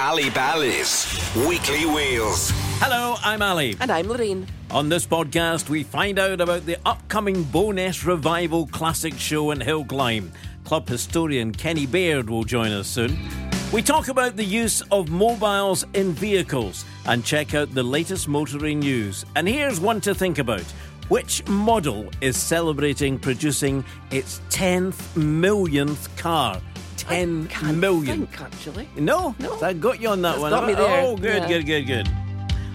Ally Bally's Weekly Wheels. Hello, I'm Ally. And I'm Lorraine. On this podcast, we find out about the upcoming Bo'ness Revival Classic Show in Hillclimb. Club historian Kenny Baird will join us soon. We talk about the use of mobiles in vehicles and check out the latest motoring news. And here's one to think about. Which model is celebrating producing its 10th millionth car? Ten million. think, actually. No, No. I got you on that That's one. got me there. Oh, good, Yeah. good, good, good.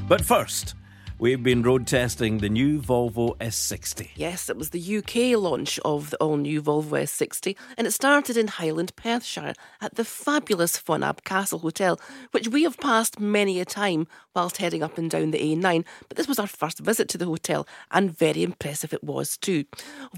But first, we've been road testing the new Volvo S60. Yes, it was the UK launch of the all new Volvo S60, and it started in Highland, Perthshire, at the fabulous Fonab Castle Hotel, which we have passed many a time whilst heading up and down the A9. But this was our first visit to the hotel, and very impressive it was too.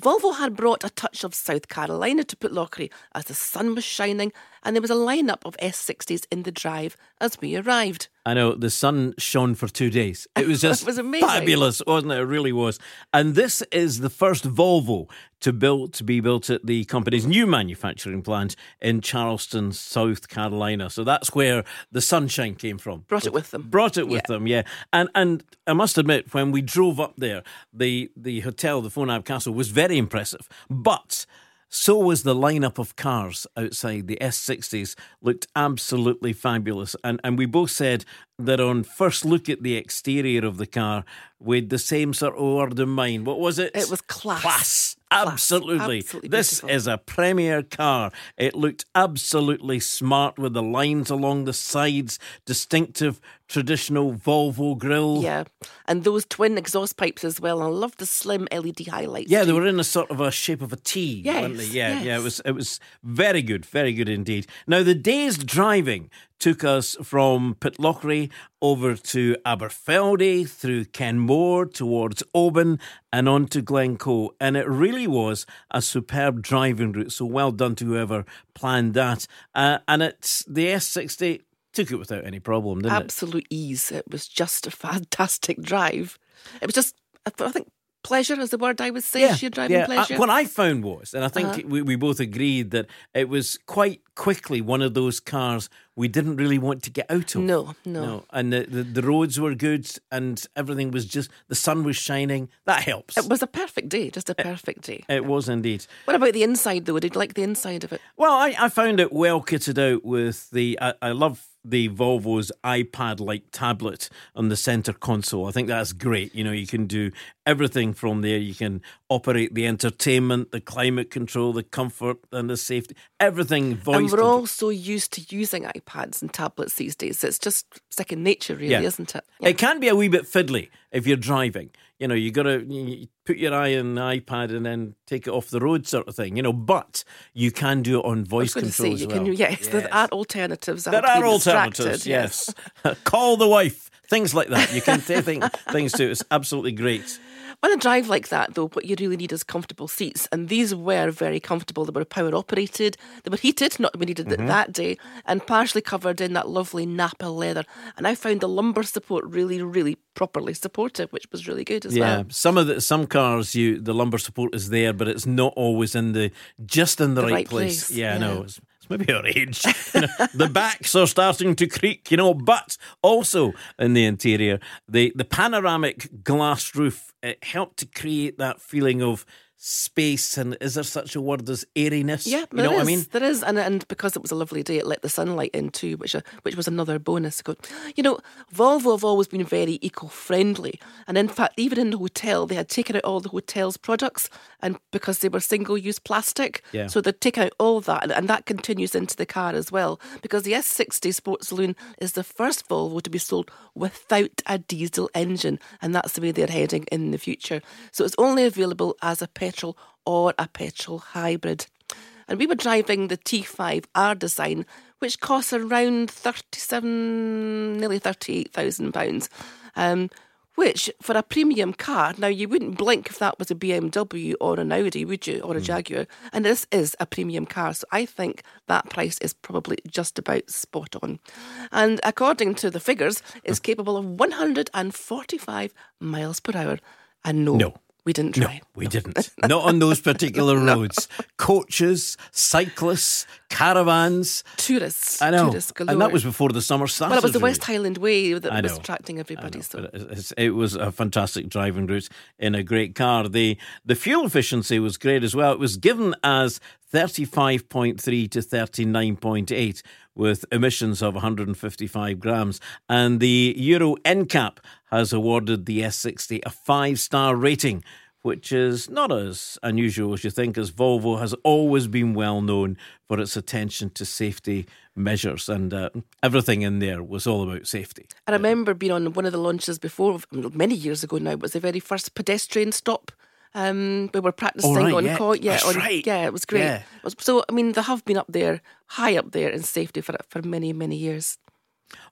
Volvo had brought a touch of South Carolina to Pitlochry as the sun was shining, and there was a lineup of S60s in the drive as we arrived. I know the sun shone for two days. It was just It was amazing. fabulous, wasn't it? It really was. And this is the first Volvo to build to be built at the company's new manufacturing plant in Charleston, South Carolina. So that's where the sunshine came from. Brought it with them. Brought it with Yeah. them, yeah. And and I must admit, when we drove up there, the the hotel, the Fonab Castle, was very impressive. But so was the lineup of cars outside. The S60s looked absolutely fabulous. And and we both said that on first look at the exterior of the car, had the same sort of word in mind. What was it? It was class. Class. Class. Absolutely. Absolutely this is a premier car. It looked absolutely smart with the lines along the sides, distinctive traditional Volvo grille. Yeah, and those twin exhaust pipes as well. I love the slim LED highlights. Yeah, they were in a sort of a shape of a T, weren't they? Yes, Yeah, yeah. It was it was very good, very good indeed. Now the day's driving took us from Pitlochry over to Aberfeldy, through Kenmore, towards Oban, and on to Glencoe. And it really was a superb driving route. So well done to whoever planned that. Uh, and it's the S60 took it without any problem, didn't it? absolute ease. It was just a fantastic drive. It was just, I think, pleasure is the word I would say. Sheer driving Uh, pleasure. what I found was, and I think Uh-huh. we, we both agreed that it was quite quickly one of those cars we didn't really want to get out of. No, no. And the, the, the roads were good and everything was just, the sun was shining. That helps. It was a perfect day, just a perfect day. It was indeed. What about the inside though? Did you like the inside of it? Well, I, I found it well kitted out with the. I, I love the Volvo's iPad like tablet on the center console. I think that's great. You know, you can do everything from there. You can operate the entertainment, the climate control, the comfort, and the safety. Everything voice and we're control. all so used to using iPads and tablets these days. It's just second nature, really, Yeah. isn't it? It can be a wee bit fiddly if you're driving. You know, you got to you put your eye on the iPad and then take it off the road, sort of thing. You know, but you can do it on voice control say, as you well. can, yes, there are alternatives. There are alternatives, distracted, yes. Call the wife, things like that. You can say thing, things to. It's absolutely great. On a drive like that, though, what you really need is comfortable seats, and these were very comfortable. They were power operated, they were heated, not that we needed Mm-hmm. it that day, and partially covered in that lovely Nappa leather. And I found the lumbar support really, really properly supportive, which was really good as Yeah, well. some of the some cars, you the lumbar support is there, but it's not always in the just in the, The right, right place. place, Yeah, yeah. no, it's, it's maybe our age. You know, the backs are starting to creak, you know, but also in the interior, the the panoramic glass roof it helped to create that feeling of space and is there such a word as airiness? Yeah, you there know what I is, mean? There is, and and because it was a lovely day, it let the sunlight in too, which uh, which was another bonus. You know, Volvo have always been very eco-friendly, and in fact, even in the hotel, they had taken out all the hotel's products, and because they were single-use plastic, Yeah. so they'd taken out all that, and, and that continues into the car as well, because the S60 Sport Saloon is the first Volvo to be sold without a diesel engine, and that's the way they're heading in the future. So it's only available as a petrol or a petrol hybrid. And we were driving the T5 R design, which costs around thirty-seven, nearly thirty-eight thousand pounds. Um, which for a premium car, now you wouldn't blink if that was a BMW or an Audi, would you, or a Jaguar? And this is a premium car, so I think that price is probably just about spot on. And according to the figures, it's capable of 145 miles per hour. And no, No. We didn't try. No, we didn't. Not on those particular roads. Coaches, cyclists, caravans. Tourists. I know. Tourists. And that was before the summer started. well, it was the really. West Highland Way that I was know. attracting everybody. know, so it was a fantastic driving route in a great car. The the fuel efficiency was great as well. It was given as 35.3 to 39.8 with emissions of 155 grams. And the Euro NCAP has awarded the S60 a five star rating. Which is not as unusual as you think, as Volvo has always been well known for its attention to safety measures, and uh, everything in there was all about safety. I remember being on one of the launches before, many years ago now, it was the very first pedestrian stop. Um, we were practicing right, on yeah. court. Yeah, on, right. yeah, it was great. Yeah. So, I mean, they have been up there, high up there in safety for for many, many years.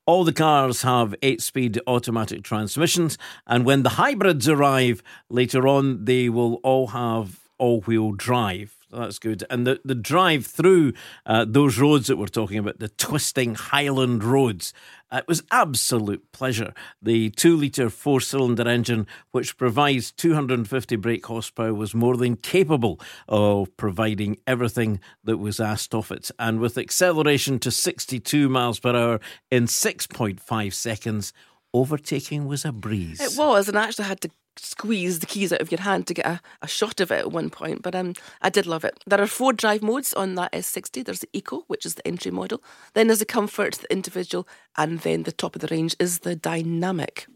All the cars have eight speed automatic transmissions, and when the hybrids arrive later on, they will all have all wheel drive. That's good. And the, the drive through uh, those roads that we're talking about, the twisting Highland roads, uh, it was absolute pleasure. The two litre four cylinder engine, which provides 250 brake horsepower, was more than capable of providing everything that was asked of it. And with acceleration to 62 miles per hour in 6.5 seconds, overtaking was a breeze. It was, and I actually had to squeeze the keys out of your hand to get a, a shot of it at one point. But um, I did love it. There are four drive modes on that S60. There's the Eco, which is the entry model. Then there's the Comfort, the individual, and then the top of the range is the Dynamic.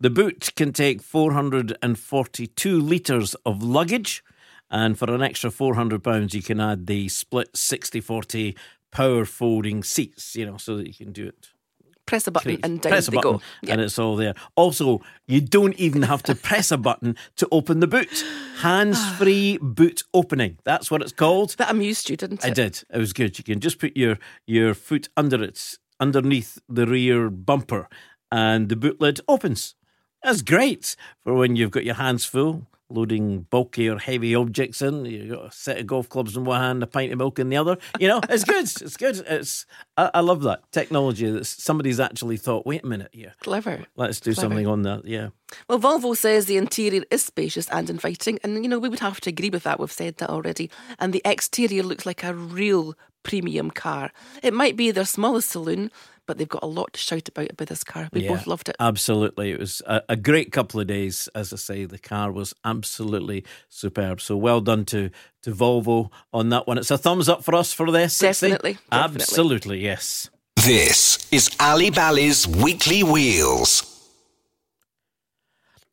The boot can take 442 litres of luggage, and for an extra £400, you can add the split 60 40 power folding seats, you know, so that you can do it. Press a button and down press a they button go. Yeah. and it's all there. Also, you don't even have to press a button to open the boot. Hands free boot opening. That's what it's called. That amused you, didn't it? I did. It was good. You can just put your your foot under it, underneath the rear bumper, and the boot lid opens. That's great for when you've got your hands full, loading bulky or heavy objects in. You've got a set of golf clubs in one hand, a pint of milk in the other. You know, it's good. It's good. It's I, I love that technology that somebody's actually thought. Wait a minute here. Clever. Let's do Clever. something on that. Yeah. Well, Volvo says the interior is spacious and inviting, and you know we would have to agree with that. We've said that already. And the exterior looks like a real premium car. It might be their smallest saloon, but they've got a lot to shout about about this car. We Yeah, both loved it. Absolutely. It was a, a great couple of days. As I say, the car was absolutely superb. So well done to, to Volvo on that one. It's a thumbs up for us for this. S60. Definitely, definitely. Absolutely, yes. This is Ally Bally's Weekly Wheels.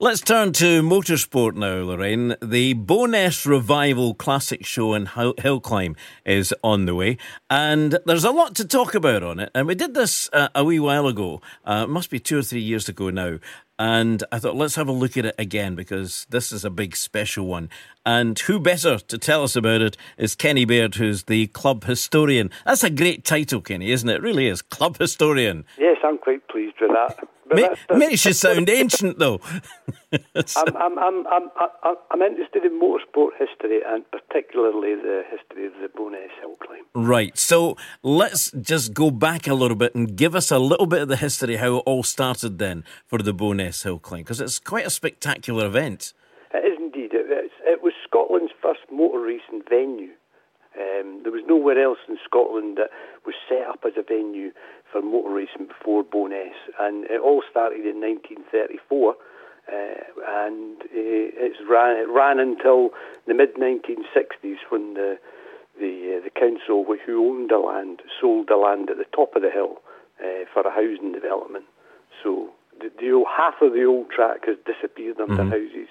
Let's turn to motorsport now, Lorraine. The Boness Revival Classic Show in Hill Climb is on the way, and there's a lot to talk about on it. And we did this uh, a wee while ago, uh, must be two or three years ago now. And I thought, let's have a look at it again because this is a big special one. And who better to tell us about it is Kenny Baird, who's the club historian. That's a great title, Kenny, isn't it? It really is. Club historian. Yes, I'm quite pleased with that. Ma- that's, that's, you sound ancient, though. I'm, I'm, I'm, I'm, I'm, I'm interested in motorsport history and particularly the history of the Boness Hill Climb. Right. So let's just go back a little bit and give us a little bit of the history how it all started then for the Boness Hill Climb because it's quite a spectacular event. It is indeed. It, it was Scotland's first motor racing venue. Um, there was nowhere else in Scotland that was set up as a venue for motor racing before Boness, and it all started in 1934. Uh, and uh, it's ran, it ran until the mid 1960s when the the uh, the council who owned the land sold the land at the top of the hill uh, for a housing development. So the, the old, half of the old track has disappeared under houses.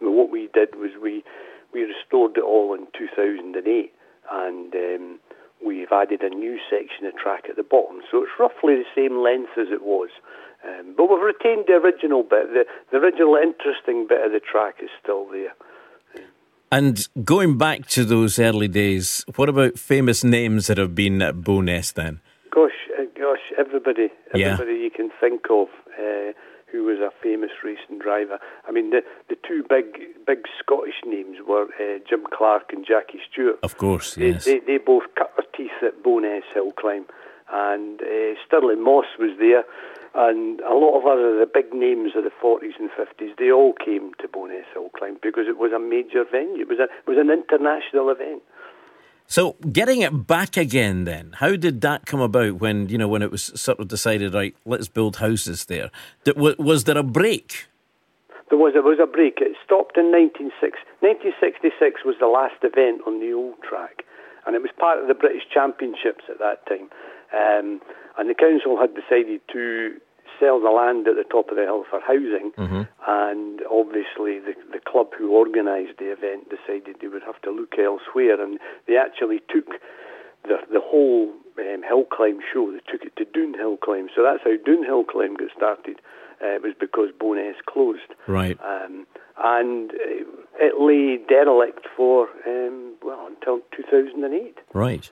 But what we did was we we restored it all in 2008, and um, we've added a new section of track at the bottom. So it's roughly the same length as it was. Um, but we've retained the original bit. The, the original interesting bit of the track is still there. And going back to those early days, what about famous names that have been at Boness then? Gosh, uh, gosh, everybody, Yeah. everybody you can think of uh, who was a famous racing driver. I mean, the the two big big Scottish names were uh, Jim Clark and Jackie Stewart. Of course, yes. they, they both cut their teeth at Boness Hill Climb, and uh, Stirling Moss was there. and a lot of other the big names of the 40s and 50s, they all came to Boness Hill Climb because it was a major venue. It was a, it was an international event. So getting it back again, then, how did that come about? When you know when it was sort of decided, right, let's build houses there. Was there a break? There was, there was a break. It stopped in 1966. 1966 was the last event on the old track, and it was part of the British Championships at that time. Um, and the council had decided to sell the land at the top of the hill for housing, mm-hmm. and obviously the, the club who organised the event decided they would have to look elsewhere, and they actually took the the whole um, hill climb show. They took it to Doune Hill Climb, so that's how Doune Hill Climb got started. Uh, it was because Boness closed, right? Um, and it lay derelict for um, well until 2008. Right.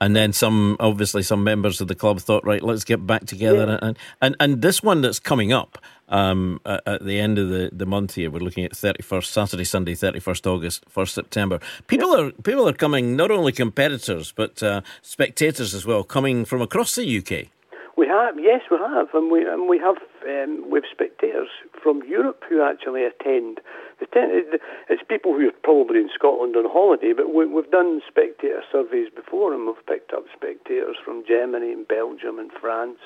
And then some, obviously, some members of the club thought, right, let's get back together. Yeah. And, and and this one that's coming up um, at, at, the end of the, the month here, we're looking at thirty first Saturday, Sunday, thirty first August, first September. People yeah. are people are coming, not only competitors but uh, spectators as well, coming from across the UK. We have, yes, we have, and we and we have um, have spectators from Europe who actually attend. It's people who are probably in Scotland on holiday, but we, have done spectator surveys before, and we've picked up spectators from Germany and Belgium and France.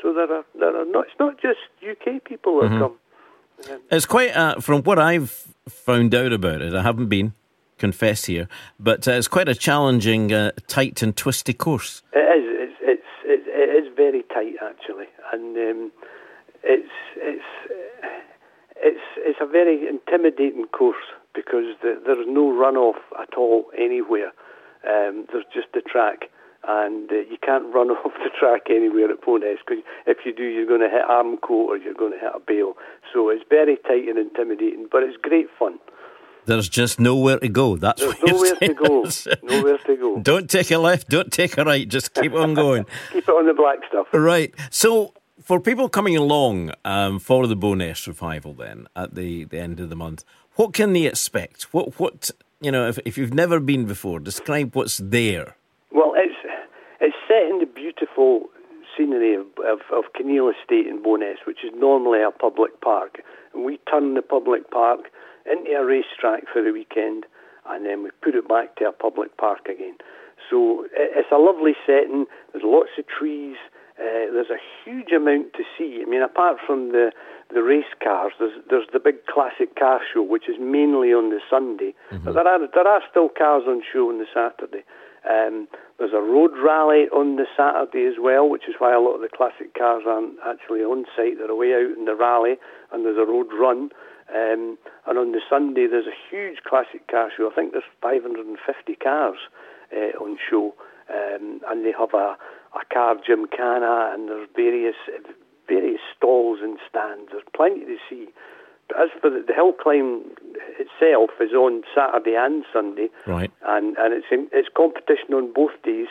So there are there are not. It's not just UK people that mm-hmm. come. It's quite uh, from what I've found out about it. I haven't been confess here, but uh, it's quite a challenging, uh, tight and twisty course. It is it is very tight actually, and um, it's it's it's it's a very intimidating course because the, there's no runoff at all anywhere. Um, there's just the track, and uh, you can't run off the track anywhere at Boness because if you do, you're going to hit Armco or you're going to hit a bale. So it's very tight and intimidating, but it's great fun. There's just nowhere to go. That's There's nowhere to go. nowhere to go. Don't take a left. Don't take a right. Just keep on going. keep it on the black stuff. Right. So for people coming along um, for the Boness revival, then at the, the end of the month, what can they expect? What what you know? If, if you've never been before, describe what's there. Well, it's it's set in the beautiful scenery of, of, of Estate in Boness, which is normally a public park, and we turn the public park into a racetrack for the weekend, and then we put it back to a public park again. So it's a lovely setting. There's lots of trees. Uh, there's a huge amount to see. I mean, apart from the the race cars, there's there's the big classic car show, which is mainly on the Sunday. Mm-hmm. But there are there are still cars on show on the Saturday. Um, there's a road rally on the Saturday as well, which is why a lot of the classic cars aren't actually on site. They're away out in the rally, and there's a road run. Um, and on the Sunday, there's a huge classic car show. I think there's 550 cars uh, on show, um, and they have a, a car gymkhana, and there's various various stalls and stands. There's plenty to see. But as for the, the hill climb itself, is on Saturday and Sunday, right? And and it's in, it's competition on both days,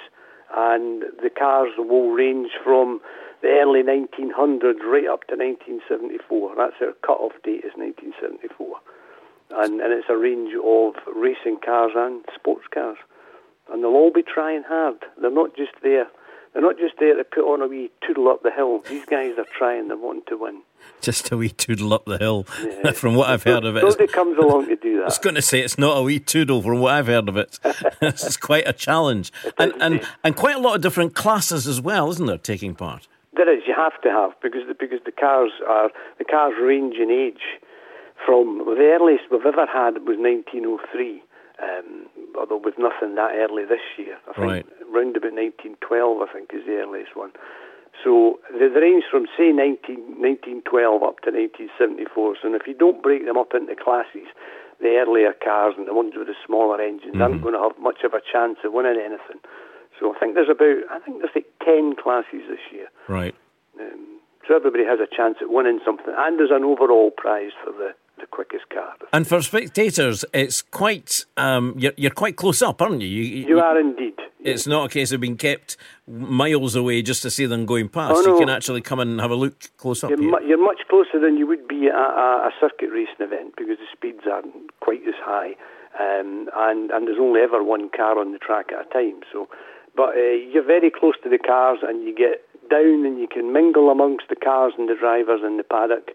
and the cars will range from the early 1900s right up to 1974. That's our cut-off date is 1974. And, and it's a range of racing cars and sports cars. And they'll all be trying hard. They're not just there. They're not just there to put on a wee toodle up the hill. These guys are trying. They're wanting to win. Just a wee toodle up the hill. Yeah. from what I've heard of it, nobody comes along to do that. I was going to say it's not a wee toodle. From what I've heard of it, it's quite a challenge, and and and quite a lot of different classes as well, isn't there? Taking part. There is. You have to have because the, because the cars are the cars range in age from the earliest we've ever had was 1903. Um, although with nothing that early this year, I think right. round about 1912, I think is the earliest one. So they range from say 19, 1912 up to 1974. So if you don't break them up into classes, the earlier cars and the ones with the smaller engines mm-hmm. aren't going to have much of a chance of winning anything. So I think there's about I think there's like ten classes this year. Right. Um, so everybody has a chance at winning something, and there's an overall prize for the, the quickest car. And for spectators, it's quite um, you're, you're quite close up, aren't you? You, you, you are indeed. It's not a case of being kept miles away just to see them going past. Oh, no. You can actually come and have a look close up. You're, mu- you're much closer than you would be at a, a circuit racing event because the speeds aren't quite as high, um, and and there's only ever one car on the track at a time. So but uh, you're very close to the cars and you get down and you can mingle amongst the cars and the drivers in the paddock.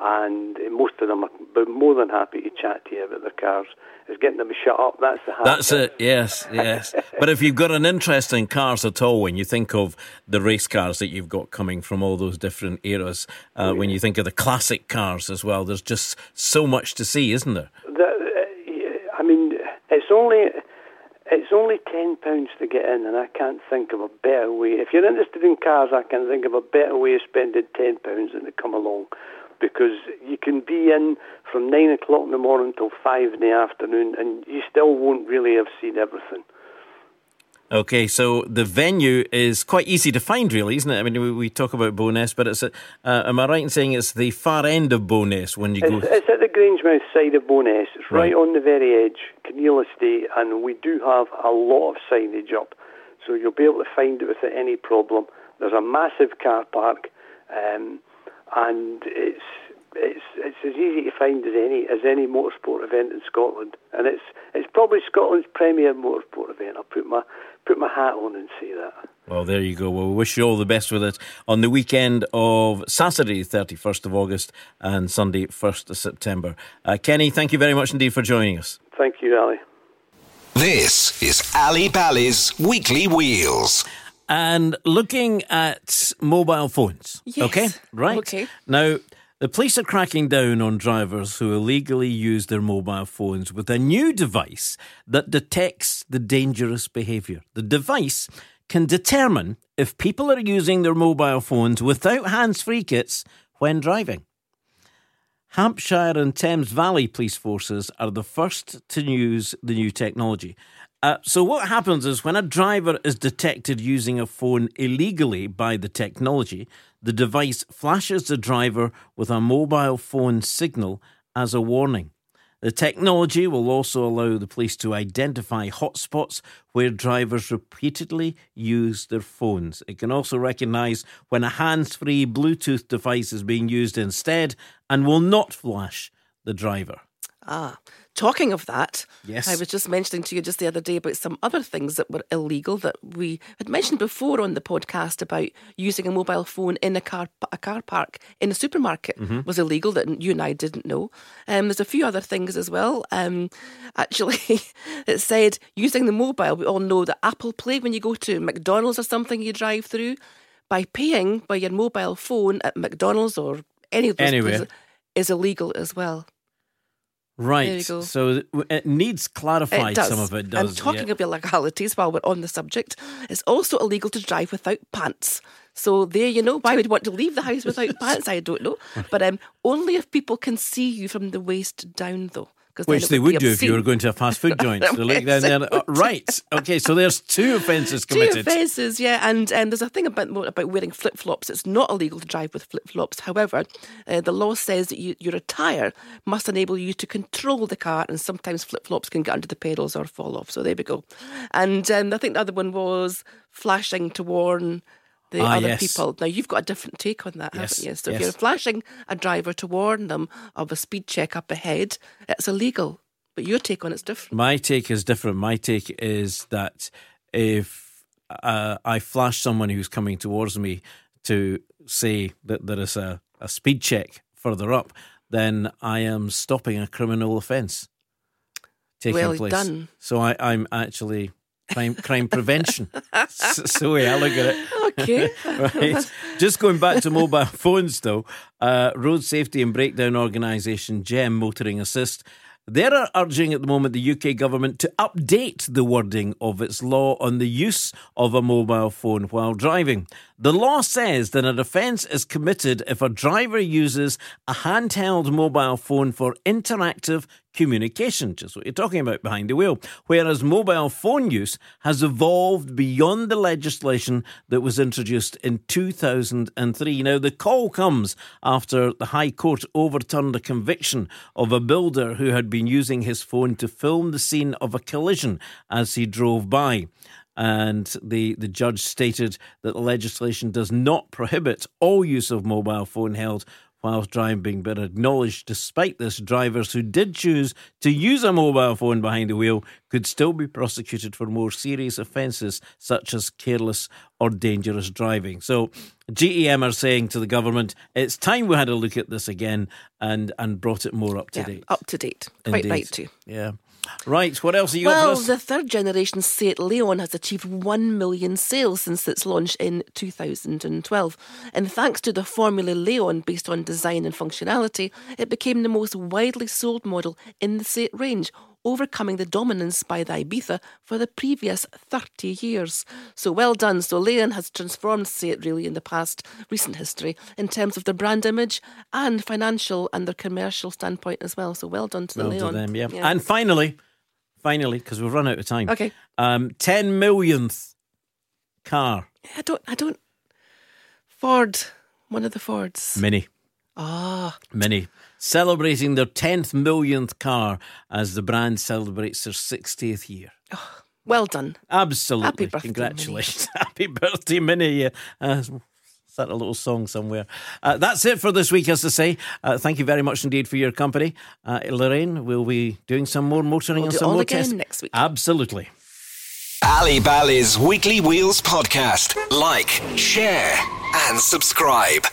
And most of them are more than happy to chat to you about their cars. It's getting them shut up. That's the That's it, yes, yes. but if you've got an interest in cars at all, when you think of the race cars that you've got coming from all those different eras, uh, when you think of the classic cars as well, there's just so much to see, isn't there? The, uh, I mean, it's only it's only ten pounds to get in, and I can't think of a better way. If you're interested in cars, I can think of a better way of spending ten pounds than to come along, because you can be in from nine o'clock in the morning till five in the afternoon, and you still won't really have seen everything. Okay, so the venue is quite easy to find, really, isn't it? I mean, we, we talk about Boness, but it's, uh, am I right in saying it's the far end of Boness when you It's, go? it's at the Grangemouth side of Boness. It's right, Right. on the very edge, Kinneil Estate, and we do have a lot of signage up, so you'll be able to find it without any problem. There's a massive car park, um, and it's it's it's as easy to find as any as any motorsport event in Scotland, and it's it's probably Scotland's premier motorsport event. I'll put my put my hat on and say that. Well, there you go. Well, we wish you all the best with it on the weekend of Saturday, 31st of August, and Sunday, 1st of September. Uh, Kenny, thank you very much indeed for joining us. Thank you, Ally. This is Ally Bally's Weekly Wheels. And looking at mobile phones. Yes. Okay, right. Okay. Now, the police are cracking down on drivers who illegally use their mobile phones with a new device that detects the dangerous behaviour. The device can determine if people are using their mobile phones without hands free kits when driving. Hampshire and Thames Valley police forces are the first to use the new technology. Uh, so, what happens is when a driver is detected using a phone illegally by the technology, the device flashes the driver with a mobile phone signal as a warning. The technology will also allow the police to identify hotspots where drivers repeatedly use their phones. It can also recognise when a hands free Bluetooth device is being used instead and will not flash the driver. Ah, talking of that, Yes. I was just mentioning to you just the other day about some other things that were illegal that we had mentioned before on the podcast about using a mobile phone in a car a car park in a supermarket was illegal that you and I didn't know. Um, there's a few other things as well. Um, actually, it said using the mobile. We all know that Apple Pay when you go to McDonald's or something you drive through by paying by your mobile phone at McDonald's or any of those Anywhere. places is illegal as well. Right. So it needs clarified. It. Some of it does. And talking yeah. of illegalities, while we're on the subject, it's also illegal to drive without pants. So there, you know, why would you want to leave the house without pants? I don't know, but um, only if people can see you from the waist down, though. Which they be would do if you were going to a fast food joint. They're like, Yes, then- they then- uh, right. Okay. So there's two offences Two offences, yeah, and um, there's a thing about about wearing flip flops. It's not illegal to drive with flip flops. However, uh, the law says that you, your attire must enable you to control the car, and sometimes flip flops can get under the pedals or fall off. So there we go. And um, I think the other one was flashing to warn. The Ah, other yes. people. Now you've got a different take on that, Yes, haven't you? So if you're flashing a driver to warn them of a speed check up ahead, it's illegal. But your take on it's different. My take is different. My take is that if uh, I flash someone who's coming towards me to say that there is a, a speed check further up, then I am stopping a criminal offence taking Well place. done. So I, I'm actually crime crime prevention. So I look at it. Okay. right. Just going back to mobile phones, though, uh, road safety and breakdown organisation GEM Motoring Assist. They're urging at the moment the UK government to update the wording of its law on the use of a mobile phone while driving. The law says that an offence is committed if a driver uses a handheld mobile phone for interactive communication, just what you're talking about behind the wheel. Whereas mobile phone use has evolved beyond the legislation that was introduced in 2003. Now, the call comes after the High Court overturned a conviction of a builder who had been using his phone to film the scene of a collision as he drove by. And the, the judge stated that the legislation does not prohibit all use of mobile phone held whilst driving, but acknowledged despite this, drivers who did choose to use a mobile phone behind the wheel could still be prosecuted for more serious offences such as careless or dangerous driving. So GEM are saying to the government, it's time we had a look at this again and, and brought it more up to Yeah, date. up to date. Quite Indeed. right too. Yeah. Right, what else have you got Well, for us? the third generation Seat Leon has achieved 1 million sales since its launch in 2012. And thanks to the Formula Leon based on design and functionality, it became the most widely sold model in the Seat range, overcoming the dominance by the Ibiza for the previous 30 years. So well done. So Leon has transformed Seat really in the past recent history in terms of their brand image and financial and their commercial standpoint as well. So well done to well the to Leon. them, yeah. And finally, finally, because we've run out of time. Okay. Um, 10 millionth car. I don't. I don't. Ford, one of the Fords. Mini. Ah, Mini. Celebrating their 10th millionth car as the brand celebrates their 60th year. well done. Absolutely. Happy birthday, Congratulations. Happy birthday, Mini. Yeah. Uh, that a little song somewhere? Uh, that's it for this week, as I say. Uh, thank you very much indeed for your company. Uh, Lorraine, will be doing some more motoring We'll and do it some all more again tests. next week. Absolutely. Ally Bally's Weekly Wheels podcast. Like, share, and subscribe.